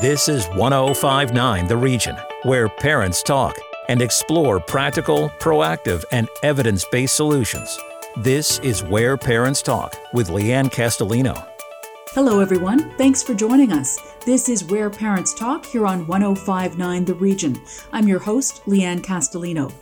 This is 1059 The Region, where parents talk and explore practical, proactive, and evidence based solutions. This is Where Parents Talk with Leanne Castellino. Hello, everyone. Thanks for joining us. This is Where Parents Talk here on 1059 The Region. I'm your host, Leanne Castellino.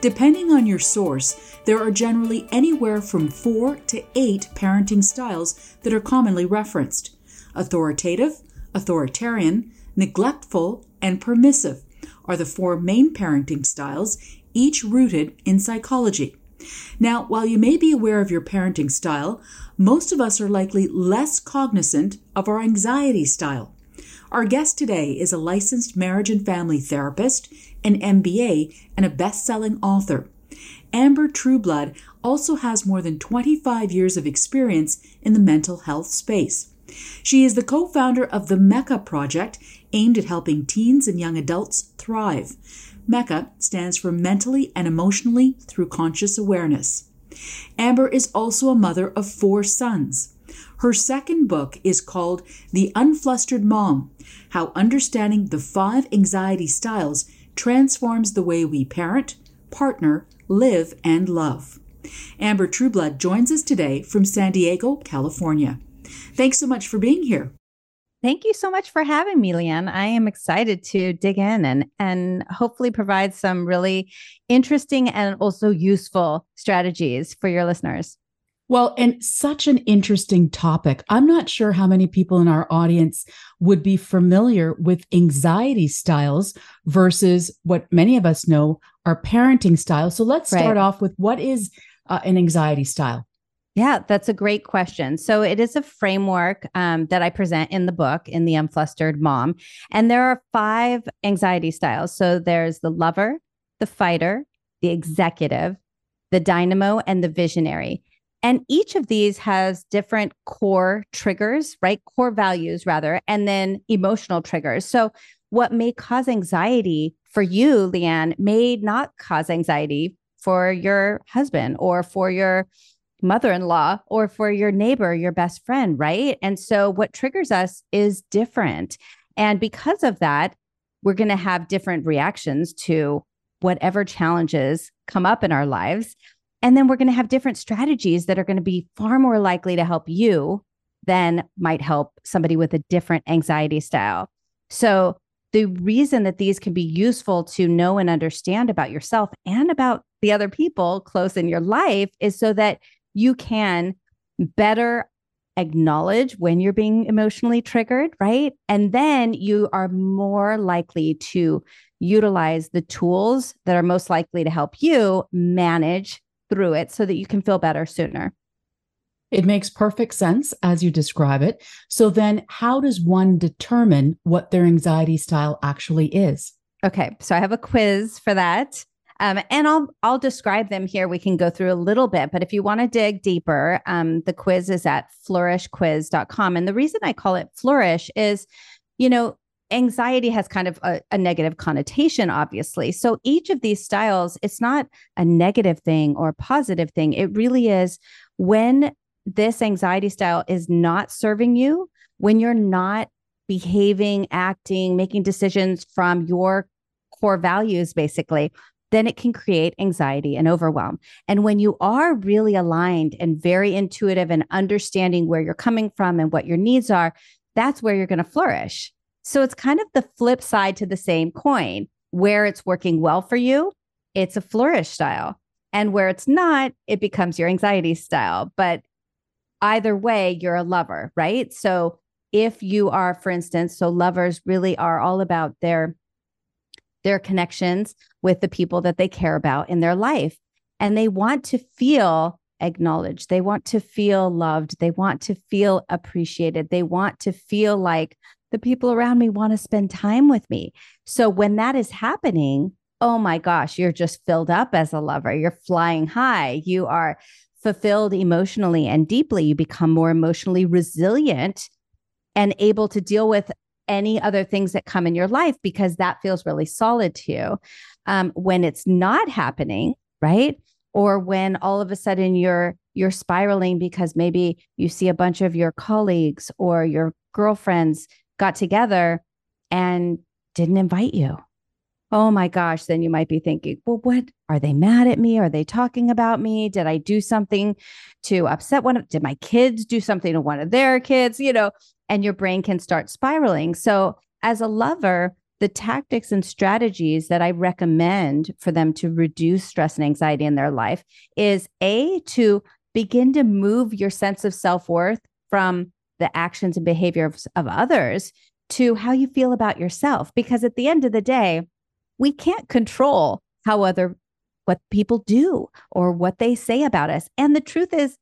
Depending on your source, there are generally anywhere from four to eight parenting styles that are commonly referenced authoritative, authoritarian, neglectful, and permissive are the four main parenting styles, each rooted in psychology. Now, while you may be aware of your parenting style, most of us are likely less cognizant of our anxiety style. Our guest today is a licensed marriage and family therapist, an MBA, and a best selling author. Amber Trueblood also has more than 25 years of experience in the mental health space. She is the co founder of the MECA project, aimed at helping teens and young adults thrive. MECA stands for Mentally and Emotionally Through Conscious Awareness. Amber is also a mother of four sons. Her second book is called The Unflustered Mom How Understanding the Five Anxiety Styles Transforms the Way We Parent, Partner, Live, and Love. Amber Trueblood joins us today from San Diego, California. Thanks so much for being here. Thank you so much for having me, Leanne. I am excited to dig in and and hopefully provide some really interesting and also useful strategies for your listeners. Well, and such an interesting topic. I'm not sure how many people in our audience would be familiar with anxiety styles versus what many of us know are parenting styles. So let's start right. off with what is uh, an anxiety style? Yeah, that's a great question. So it is a framework um, that I present in the book, in the Unflustered Mom, and there are five anxiety styles. So there's the lover, the fighter, the executive, the dynamo, and the visionary. And each of these has different core triggers, right? Core values, rather, and then emotional triggers. So, what may cause anxiety for you, Leanne, may not cause anxiety for your husband or for your mother in law or for your neighbor, your best friend, right? And so what triggers us is different. And because of that, we're going to have different reactions to whatever challenges come up in our lives. And then we're going to have different strategies that are going to be far more likely to help you than might help somebody with a different anxiety style. So, the reason that these can be useful to know and understand about yourself and about the other people close in your life is so that you can better acknowledge when you're being emotionally triggered, right? And then you are more likely to utilize the tools that are most likely to help you manage through it so that you can feel better sooner. It makes perfect sense as you describe it. So, then how does one determine what their anxiety style actually is? Okay, so I have a quiz for that. Um, and I'll I'll describe them here. We can go through a little bit, but if you want to dig deeper, um, the quiz is at flourishquiz.com. And the reason I call it flourish is, you know, anxiety has kind of a, a, negative connotation, obviously. So each of these styles, it's not a negative thing or a positive thing. It really is when this anxiety style is not serving you, when you're not behaving, acting, making decisions from your core values, basically, then it can create anxiety and overwhelm. And when you are really aligned and very intuitive and understanding where you're coming from and what your needs are, that's where you're going to flourish. So it's kind of the flip side to the same coin. Where it's working well for you, it's a flourish style. And where it's not, it becomes your anxiety style. But either way, you're a lover, right? So if you are, for instance, so lovers really are all about their their connections with the people that they care about in their life. And they want to feel acknowledged. They want to feel loved. They want to feel appreciated. They want to feel like the people around me want to spend time with me. So when that is happening, oh my gosh, you're just filled up as a lover. You're flying high. You are fulfilled emotionally and deeply. You become more emotionally resilient and able to deal with any other things that come in your life because that feels really solid to you. Um, when it's not happening, right? Or when all of a sudden you're you're spiraling because maybe you see a bunch of your colleagues or your girlfriends got together and didn't invite you. Oh my gosh, then you might be thinking, well, what are they mad at me? Are they talking about me? Did I do something to upset one of did my kids do something to one of their kids? You know, and your brain can start spiraling. So as a lover, the tactics and strategies that I recommend for them to reduce stress and anxiety in their life is A, to begin to move your sense of self worth from the actions and behaviors of others to how you feel about yourself. Because at the end of the day, we can't control how other what people do or what they say about us. And the truth is,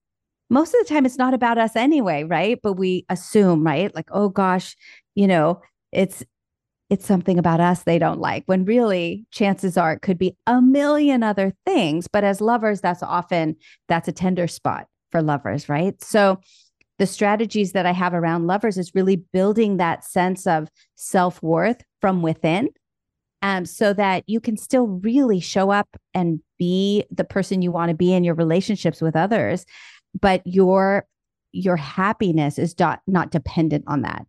most of the time it's not about us anyway, right? But we assume, right? Like, oh gosh, you know, it's it's something about us they don't like when really chances are it could be a million other things but as lovers that's often that's a tender spot for lovers right so the strategies that i have around lovers is really building that sense of self-worth from within um, so that you can still really show up and be the person you want to be in your relationships with others but your your happiness is not not dependent on that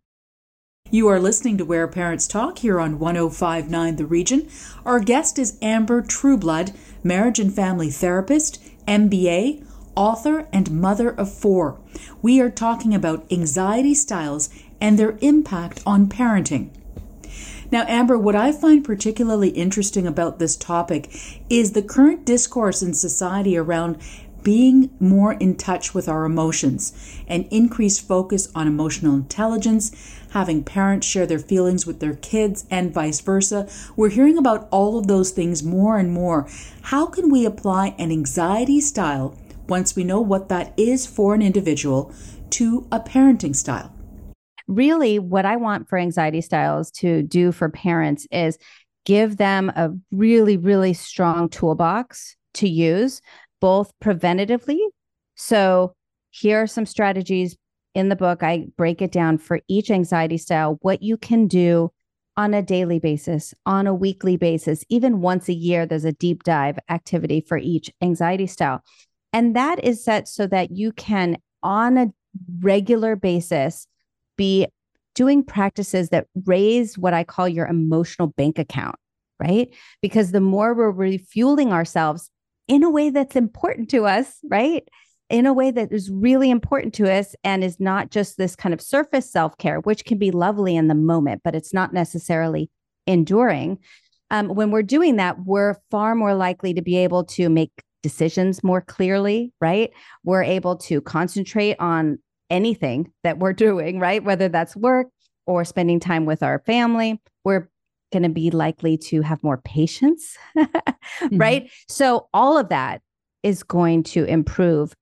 you are listening to Where Parents Talk here on 1059 The Region. Our guest is Amber Trueblood, marriage and family therapist, MBA, author, and mother of four. We are talking about anxiety styles and their impact on parenting. Now, Amber, what I find particularly interesting about this topic is the current discourse in society around being more in touch with our emotions, an increased focus on emotional intelligence, having parents share their feelings with their kids, and vice versa. We're hearing about all of those things more and more. How can we apply an anxiety style once we know what that is for an individual to a parenting style? Really, what I want for anxiety styles to do for parents is give them a really, really strong toolbox to use both preventatively. So, here are some strategies in the book. I break it down for each anxiety style, what you can do on a daily basis, on a weekly basis, even once a year, there's a deep dive activity for each anxiety style. And that is set so that you can, on a regular basis, be doing practices that raise what I call your emotional bank account, right? Because the more we're refueling ourselves in a way that's important to us, right? In a way that is really important to us and is not just this kind of surface self care, which can be lovely in the moment, but it's not necessarily enduring. Um, when we're doing that, we're far more likely to be able to make decisions more clearly, right? We're able to concentrate on anything that we're doing, right? Whether that's work or spending time with our family. We're going to be likely to have more patience, mm-hmm. right? So, all of that is going to improve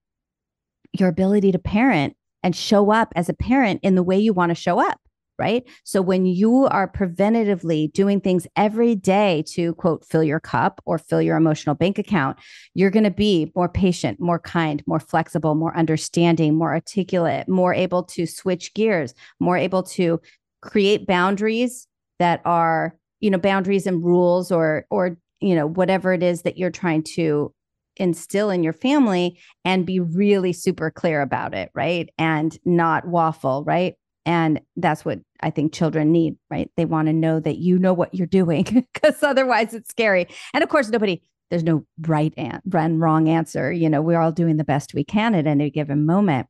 your ability to parent and show up as a parent in the way you want to show up, right? So, when you are preventatively doing things every day to quote, fill your cup or fill your emotional bank account, you're going to be more patient, more kind, more flexible, more understanding, more articulate, more able to switch gears, more able to create boundaries that are you know boundaries and rules or or you know whatever it is that you're trying to instill in your family and be really super clear about it right? And not waffle right? And that's what i think children need right? They want to know that you know what you're doing because otherwise it's scary. And of course nobody there's no right and wrong answer. You know we're all doing the best we can at any given moment.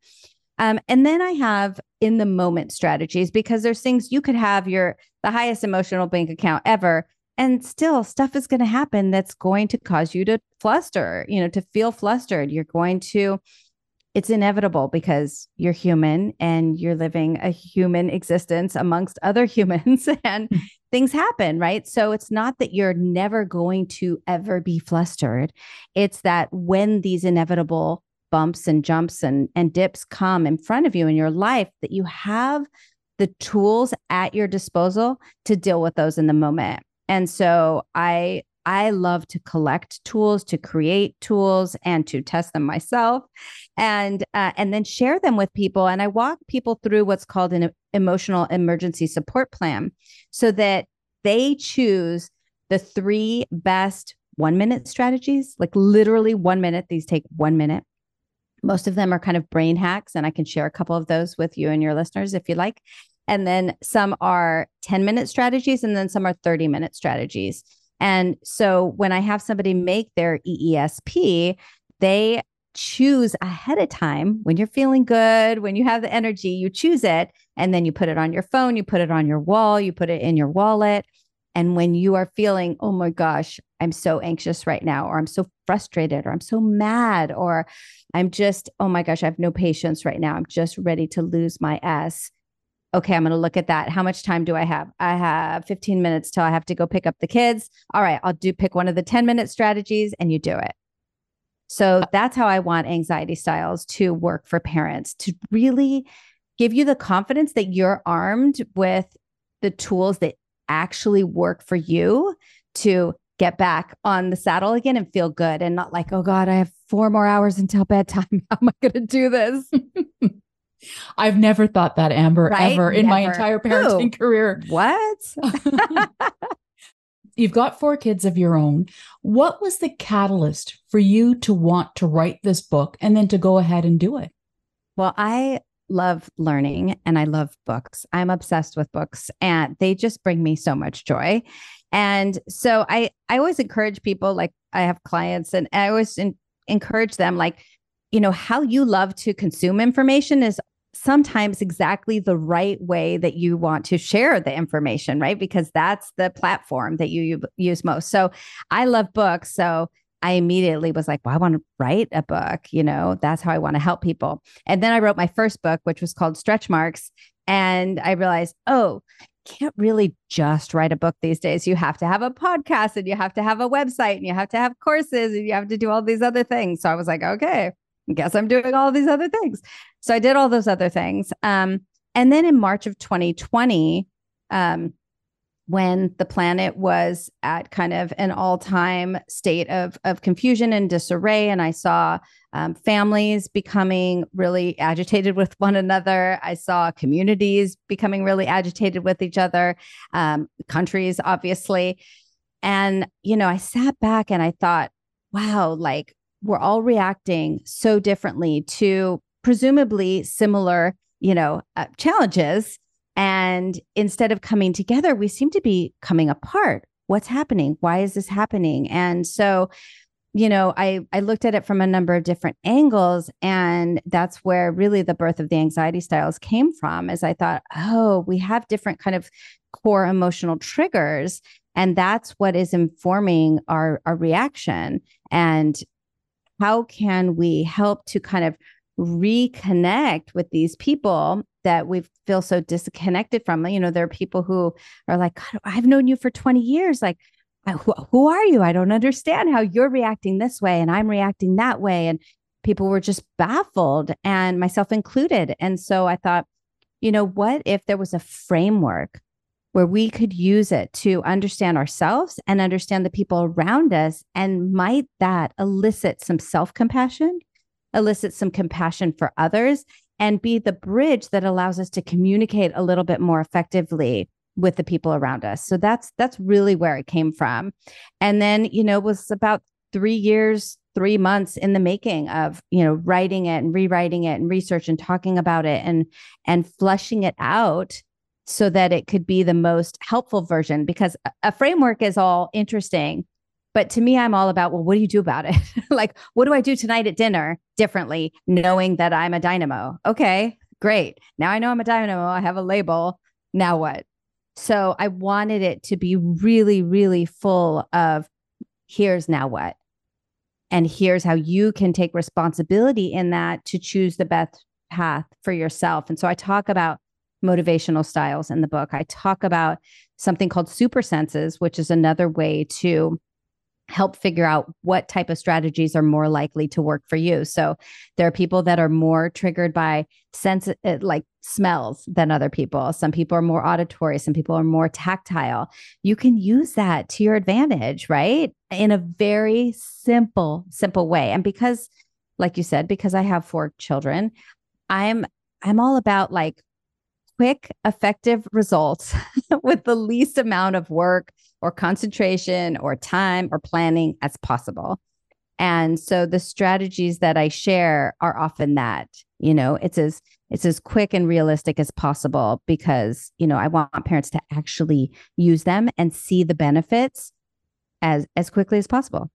Um, and then I have in the moment strategies because there's things you could have your the highest emotional bank account ever and still stuff is going to happen that's going to cause you to fluster, you know, to feel flustered. You're going to it's inevitable because you're human and you're living a human existence amongst other humans and hmm. things happen, right? So it's not that you're never going to ever be flustered. It's that when these inevitable bumps and jumps and, and dips come in front of you in your life, that you have the tools at your disposal to deal with those in the moment. And so I I love to collect tools, to create tools, and to test them myself, and uh, and then share them with people. And I walk people through what's called an emotional emergency support plan, so that they choose the three best one minute strategies, like literally one minute. These take one minute most of them are kind of brain hacks, and I can share a couple of those with you and your listeners if you like. And then some are 10 minute strategies, and then some are 30 minute strategies. And so when I have somebody make their EESP, they choose ahead of time when you're feeling good, when you have the energy, you choose it. And then you put it on your phone, you put it on your wall, you put it in your wallet. And when you are feeling, oh my gosh, I'm so anxious right now, or I'm so frustrated, or I'm so mad, or I'm just, oh my gosh, I have no patience right now. I'm just ready to lose my S okay, I'm going to look at that. How much time do I have? I have 15 minutes till I have to go pick up the kids. All right, I'll do pick one of the 10 minute strategies and you do it. So uh that's how I want anxiety styles to work for parents to really give you the confidence that you're armed with the tools that actually work for you to get back on the saddle again and feel good and not like, oh God, I have four more hours until bedtime. How am I going to do this? I've never thought that, Amber, right? ever in my entire parenting Ooh. career. What? You've got four kids of your own. What was the catalyst for you to want to write this book and then to go ahead and do it? Well, I love learning and I love books. I'm obsessed with books and they just bring me so much joy. And so I I always encourage people like I have clients and I always in, encourage them like you know how you love to consume information is sometimes exactly the right way that you want to share the information, right? Because that's the platform that you use most. So I love books. So I immediately was like, well, I want to write a book. You know, that's how I want to help people. And then I wrote my first book, which was called Stretch Marks. And I realized, oh, can't really just write a book these days. You have to have a podcast and you have to have a website and you have to have courses and you have to do all these other things. So I was like, okay, I guess I'm doing all these other things. So I did all those other things. Um, and then in March of 2020, um, when the planet was at kind of an all-time state of of confusion and disarray, and I saw um, families becoming really agitated with one another. I saw communities becoming really agitated with each other, um, countries, obviously. And, you know, I sat back and I thought, wow, like we're all reacting so differently to presumably similar, you know, uh, challenges. And instead of coming together, we seem to be coming apart. What's happening? Why is this happening? And so, you know, I I looked at it from a number of different angles, and that's where really the birth of the anxiety styles came from. As I thought, oh, we have different kind of core emotional triggers, and that's what is informing our our reaction. And how can we help to kind of reconnect with these people that we feel so disconnected from. You know there are people who are like i've known you for 20 years. Like who, who are you? I don't understand how you're reacting this way and i'm reacting that way. And people were just baffled and myself included. And so i thought you know what if there was a framework where we could use it to understand ourselves and understand the people around us. And might that elicit some self compassion, elicit some compassion for others, and be the bridge that allows us to communicate a little bit more effectively with the people around us. So that's that's really where it came from. And then, you know, it was about 3 years, 3 months in the making of, you know, writing it and rewriting it and research and talking about it and and fleshing it out so that it could be the most helpful version because a framework is all interesting but to me i'm all about well what do you do about it? Like what do i do tonight at dinner differently knowing that i'm a dynamo? Okay great. Now i know i'm a dynamo. I have a label. Now what? So i wanted it to be really really full of here's now what. And here's how you can take responsibility in that to choose the best path for yourself. And so i talk about motivational styles in the book. I talk about something called super senses, which is another way to help figure out what type of strategies are more likely to work for you. So there are people that are more triggered by sense uh, like smells than other people. Some people are more auditory, some people are more tactile. You can use that to your advantage, right? In a very simple simple way. And because like you said because I have four children, I'm I'm all about like quick, effective results with the least amount of work or concentration or time or planning as possible. And so the strategies that I share are often that, you know, it's as it's as quick and realistic as possible because you know i want parents to actually use them and see the benefits as as quickly as possible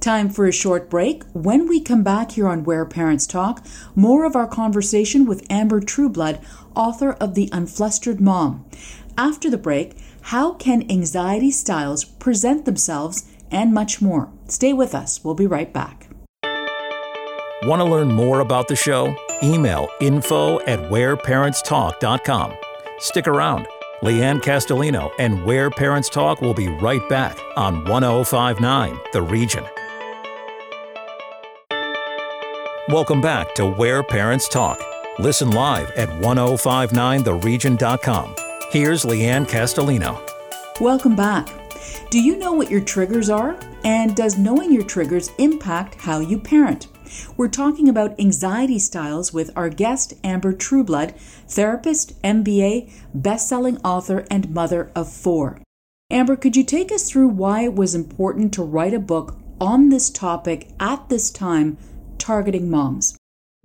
Time for a short break. When we come back here on Where Parents Talk, more of our conversation with Amber Trueblood, author of The Unflustered Mom. After the break, how can anxiety styles present themselves and much more. Stay with us. We'll be right back. Want to learn more about the show? Email info at whereparentstalk.com. Stick around. Leanne Castellino and Where Parents Talk will be right back on 1059 The Region. Welcome back to Where Parents Talk. Listen live at 1059theregion.com. Here's Leanne Castellino. Welcome back. Do you know what your triggers are? And does knowing your triggers impact how you parent? We're talking about anxiety styles with our guest, Amber Trueblood, therapist, MBA, best-selling author, and mother of four. Amber, could you take us through why it was important to write a book on this topic at this time, targeting moms?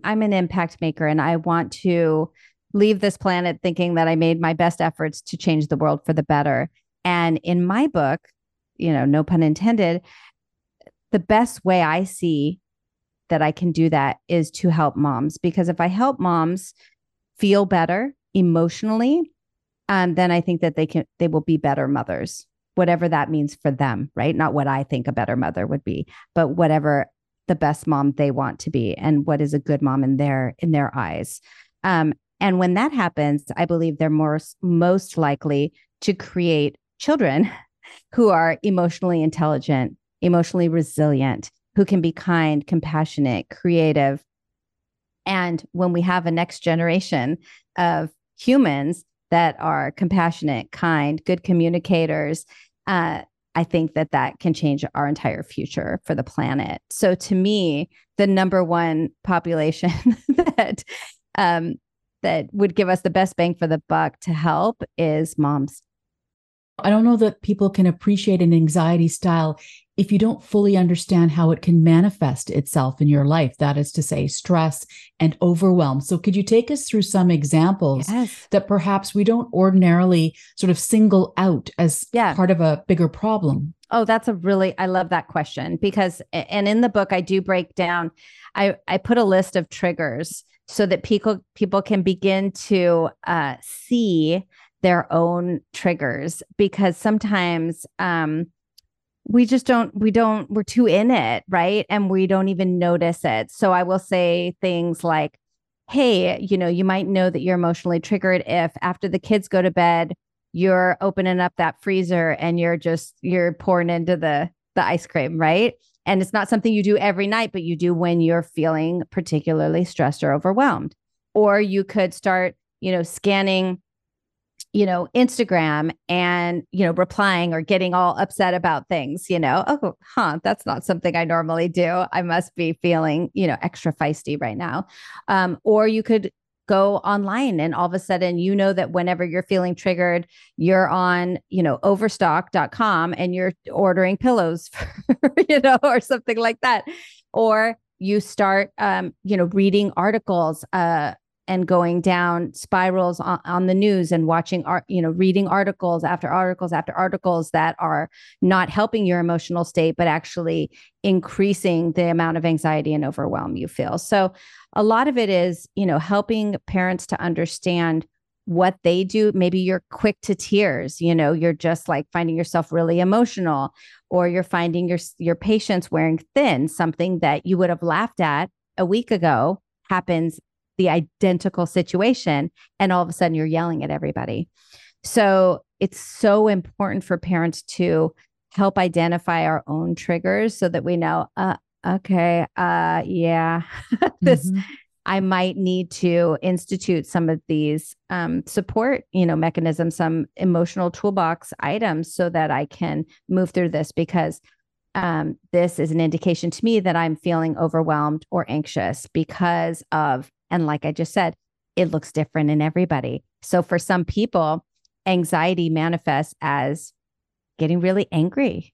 I'm an impact maker and I want to leave this planet thinking that I made my best efforts to change the world for the better. And in my book, you know, no pun intended, the best way I see that I can do that is to help moms because if I help moms feel better emotionally, um, then I think that they can they will be better mothers, whatever that means for them, right? Not what I think a better mother would be, but whatever the best mom they want to be and what is a good mom in their in their eyes. Um, and when that happens, I believe they're more most likely to create children who are emotionally intelligent, emotionally resilient, who can be kind, compassionate, creative. And when we have a next generation of humans that are compassionate, kind, good communicators, uh, I think that that can change our entire future for the planet. So to me, the number one population that um, that would give us the best bang for the buck to help is moms. I don't know that people can appreciate an anxiety style if you don't fully understand how it can manifest itself in your life. That is to say, stress and overwhelm. So, could you take us through some examples yes. that perhaps we don't ordinarily sort of single out as yeah. part of a bigger problem? Oh, that's a really, I love that question because, and in the book, I do break down, I, I put a list of triggers so that people people can begin to uh, see their own triggers because sometimes um, we just don't we don't we're too in it right? And we don't even notice it. So i will say things like hey you know you might know that you're emotionally triggered if after the kids go to bed you're opening up that freezer and you're just you're pouring into the the ice cream right? And it's not something you do every night but you do when you're feeling particularly stressed or overwhelmed. Or you could start you know scanning you know, Instagram and, you know, replying or getting all upset about things, you know, oh, huh, that's not something I normally do. I must be feeling, you know, extra feisty right now. Um, or you could go online and all of a sudden you know that whenever you're feeling triggered you're on you know overstock.com and you're ordering pillows for, you know or something like that or you start um, you know reading articles uh, and going down spirals on, on the news and watching art, you know, reading articles after articles after articles that are not helping your emotional state, but actually increasing the amount of anxiety and overwhelm you feel. So a lot of it is, you know, helping parents to understand what they do maybe you're quick to tears you know you're just like finding yourself really emotional or you're finding your your patients wearing thin something that you would have laughed at a week ago happens the identical situation and all of a sudden you're yelling at everybody. So it's so important for parents to help identify our own triggers so that we know uh okay uh yeah this mm-hmm. I might need to institute some of these um, support, you know, mechanisms, some emotional toolbox items, so that I can move through this. Because um, this is an indication to me that I'm feeling overwhelmed or anxious because of and like I just said, it looks different in everybody. So for some people, anxiety manifests as getting really angry,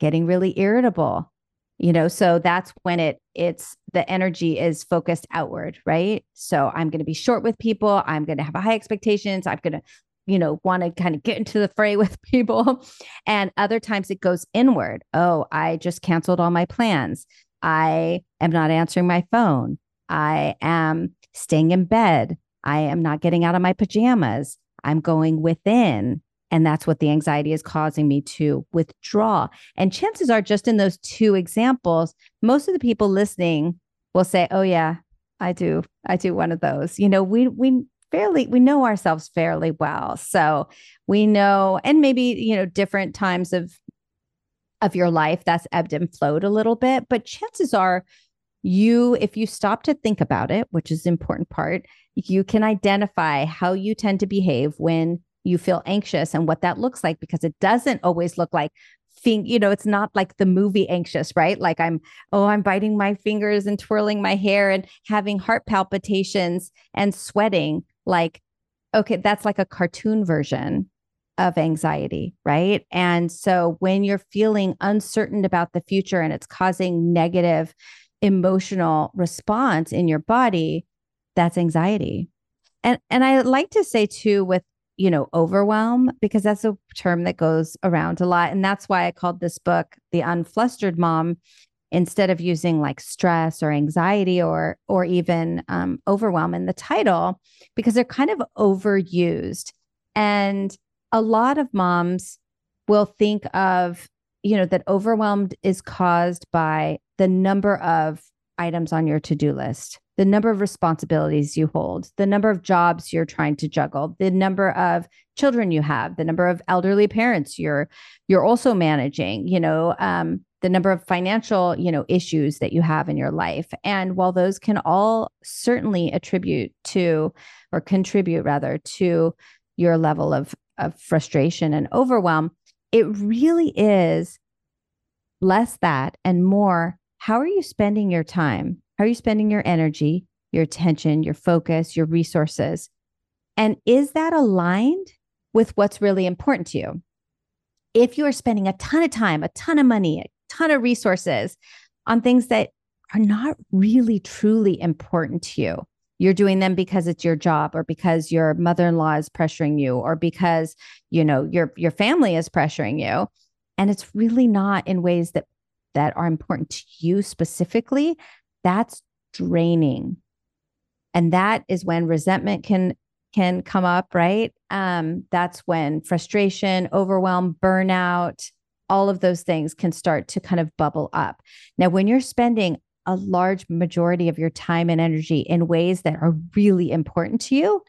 getting really irritable. You know, so that's when it it's the energy is focused outward, right? So I'm going to be short with people. I'm going to have high expectations. I'm going to, you know, want to kind of get into the fray with people. And other times it goes inward. Oh, I just canceled all my plans. I am not answering my phone. I am staying in bed. I am not getting out of my pajamas. I'm going within. And that's what the anxiety is causing me to withdraw. And chances are, just in those two examples, most of the people listening will say, Oh, yeah, I do. I do one of those. You know, we, we, fairly we know ourselves fairly well so we know and maybe you know different times of of your life that's ebbed and flowed a little bit but chances are you if you stop to think about it which is important part you can identify how you tend to behave when you feel anxious and what that looks like because it doesn't always look like think you know it's not like the movie anxious right? Like i'm oh i'm biting my fingers and twirling my hair and having heart palpitations and sweating. Like okay that's like a cartoon version of anxiety right? And so when you're feeling uncertain about the future and it's causing negative emotional response in your body that's anxiety and and i like to say too with you know, overwhelm, because that's a term that goes around a lot. And that's why I called this book The Unflustered Mom instead of using like stress or anxiety or or even um, overwhelm in the title because they're kind of overused and a lot of moms will think of you know that overwhelmed is caused by the number of items on your to-do list the number of responsibilities you hold, the number of jobs you're trying to juggle, the number of children you have, the number of elderly parents you're you're also managing, you know, um, the number of financial, you know, issues that you have in your life. And while those can all certainly attribute to or contribute rather to your level of of frustration and overwhelm, it really is less that and more how are you spending your time? How are you spending your energy, your attention, your focus, your resources? And is that aligned with what's really important to you? If you are spending a ton of time, a ton of money, a ton of resources on things that are not really truly important to you, you're doing them because it's your job or because your mother-in-law is pressuring you or because you know your your family is pressuring you. And it's really not in ways that that are important to you specifically. That's draining. And that is when resentment can can come up right? Um that's when frustration overwhelm burnout all of those things can start to kind of bubble up. Now when you're spending a large majority of your time and energy in ways that are really important to you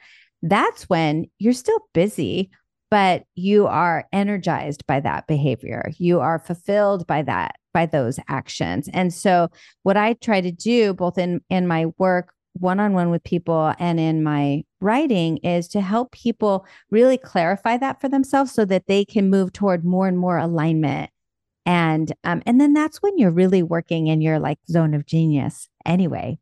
that's when you're still busy but you are energized by that behavior you are fulfilled by that by those actions. And so what I try to do both in in my work one-on-one with people and in my writing is to help people really clarify that for themselves so that they can move toward more and more alignment and um, and then that's when you're really working in your like zone of genius anyway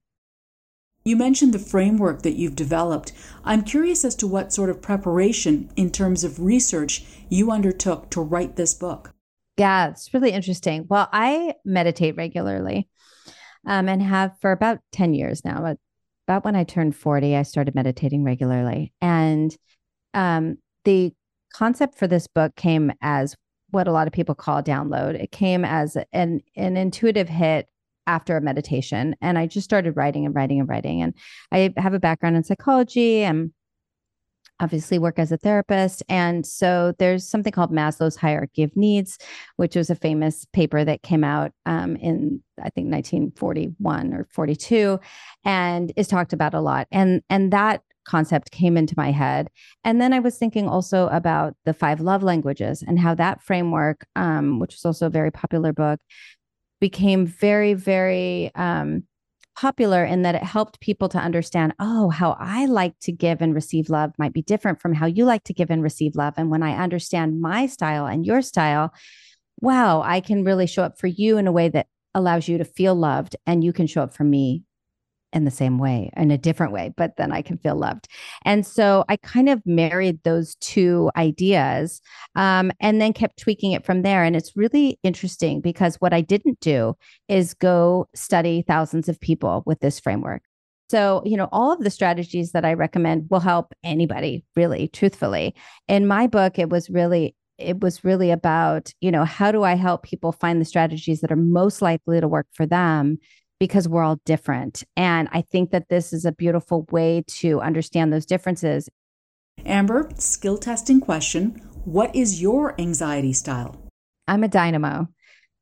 you mentioned the framework that you've developed. I'm curious as to what sort of preparation in terms of research you undertook to write this book. Yeah, it's really interesting. Well, I meditate regularly um, and have for about 10 years now. But about when I turned 40, I started meditating regularly. And um, the concept for this book came as what a lot of people call download. It came as an, an intuitive hit after a meditation. And I just started writing and writing and writing. And I have a background in psychology. and obviously work as a therapist. And so there's something called Maslow's hierarchy of needs, which was a famous paper that came out um, in, I think, 1941 or 42 and is talked about a lot. And, and that concept came into my head. And then I was thinking also about the five love languages and how that framework, um, which is also a very popular book, became very, very um, popular in that it helped people to understand, oh, how I like to give and receive love might be different from how you like to give and receive love. And when I understand my style and your style, wow, I can really show up for you in a way that allows you to feel loved and you can show up for me in the same way, in a different way, but then I can feel loved. And so I kind of married those two ideas um, and then kept tweaking it from there. And it's really interesting because what I didn't do is go study thousands of people with this framework. So, you know, all of the strategies that I recommend will help anybody, really, truthfully. In my book, it was really it was really about, you know, how do I help people find the strategies that are most likely to work for them because we're all different. And I think that this is a beautiful way to understand those differences. Amber, skill testing question. What is your anxiety style? I'm a dynamo,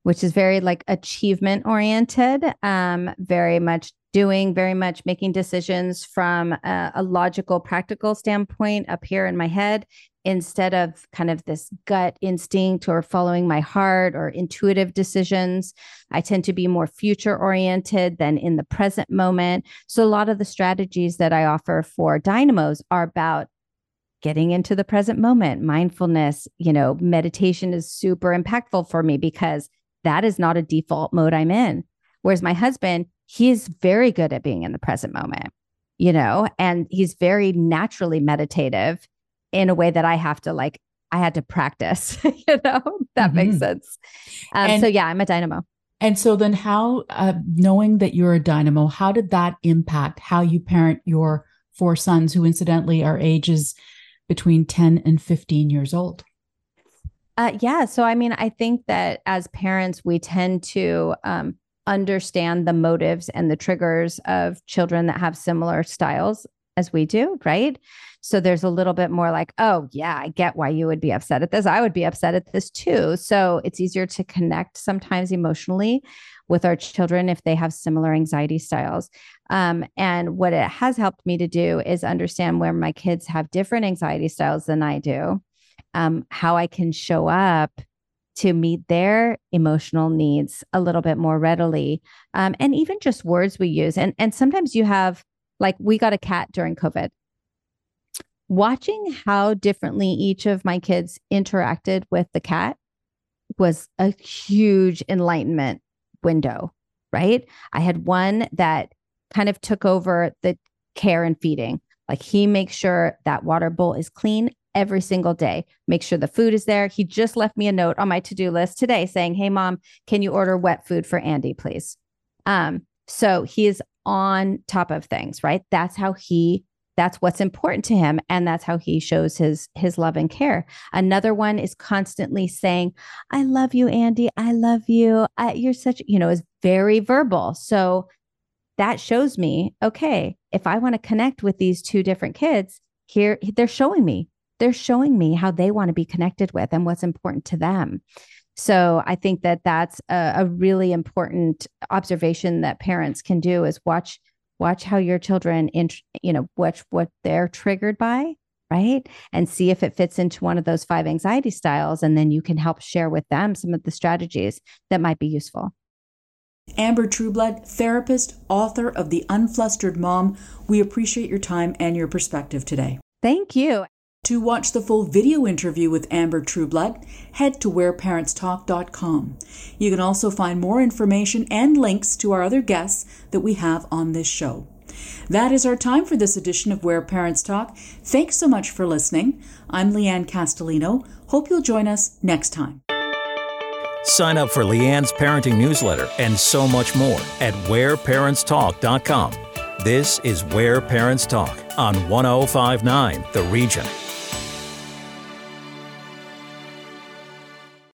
which is very like achievement oriented, um, very much doing, very much making decisions from a, a logical, practical standpoint up here in my head instead of kind of this gut instinct or following my heart or intuitive decisions. I tend to be more future oriented than in the present moment. So, a lot of the strategies that I offer for dynamos are about getting into the present moment, mindfulness, you know, meditation is super impactful for me because that is not a default mode I'm in. Whereas my husband, he is very good at being in the present moment, you know, and he's very naturally meditative in a way that I have to like, I had to practice, you know, that mm-hmm. makes sense. Um, and, so yeah, I'm a dynamo. And so then how, uh, knowing that you're a dynamo, how did that impact how you parent your four sons who incidentally are ages between 10 and 15 years old? Uh, yeah. So, I mean, I think that as parents, we tend to um, understand the motives and the triggers of children that have similar styles as we do, right? So there's a little bit more like, oh, yeah, I get why you would be upset at this. I would be upset at this too. So it's easier to connect sometimes emotionally with our children if they have similar anxiety styles. Um, and what it has helped me to do is understand where my kids have different anxiety styles than I do, um, how I can show up to meet their emotional needs a little bit more readily um, and even just words we use and and sometimes you have like we got a cat during COVID. Watching how differently each of my kids interacted with the cat was a huge enlightenment window, right? I had one that kind of took over the care and feeding. Like he makes sure that water bowl is clean every single day. Make sure the food is there. He just left me a note on my to-do list today saying, "Hey mom, can you order wet food for Andy, please?" Um, so he is on top of things, right? That's how he that's what's important to him and that's how he shows his his love and care another one is constantly saying i love you andy i love you I, you're such you know is very verbal so that shows me okay if i want to connect with these two different kids here they're showing me they're showing me how they want to be connected with and what's important to them so I think that that's a, a, really important observation that parents can do is watch watch how your children in, you know watch what they're triggered by right and see if it fits into one of those five anxiety styles and then you can help share with them some of the strategies that might be useful Amber Trueblood, therapist, author of The Unflustered Mom, we appreciate your time and your perspective today. Thank you. To watch the full video interview with Amber Trueblood, head to whereparentstalk.com. You can also find more information and links to our other guests that we have on this show. That is our time for this edition of Where Parents Talk. Thanks so much for listening. I'm Leanne Castellino. Hope you'll join us next time. Sign up for Leanne's parenting newsletter and so much more at whereparentstalk.com. This is Where Parents Talk on 1059 The Region.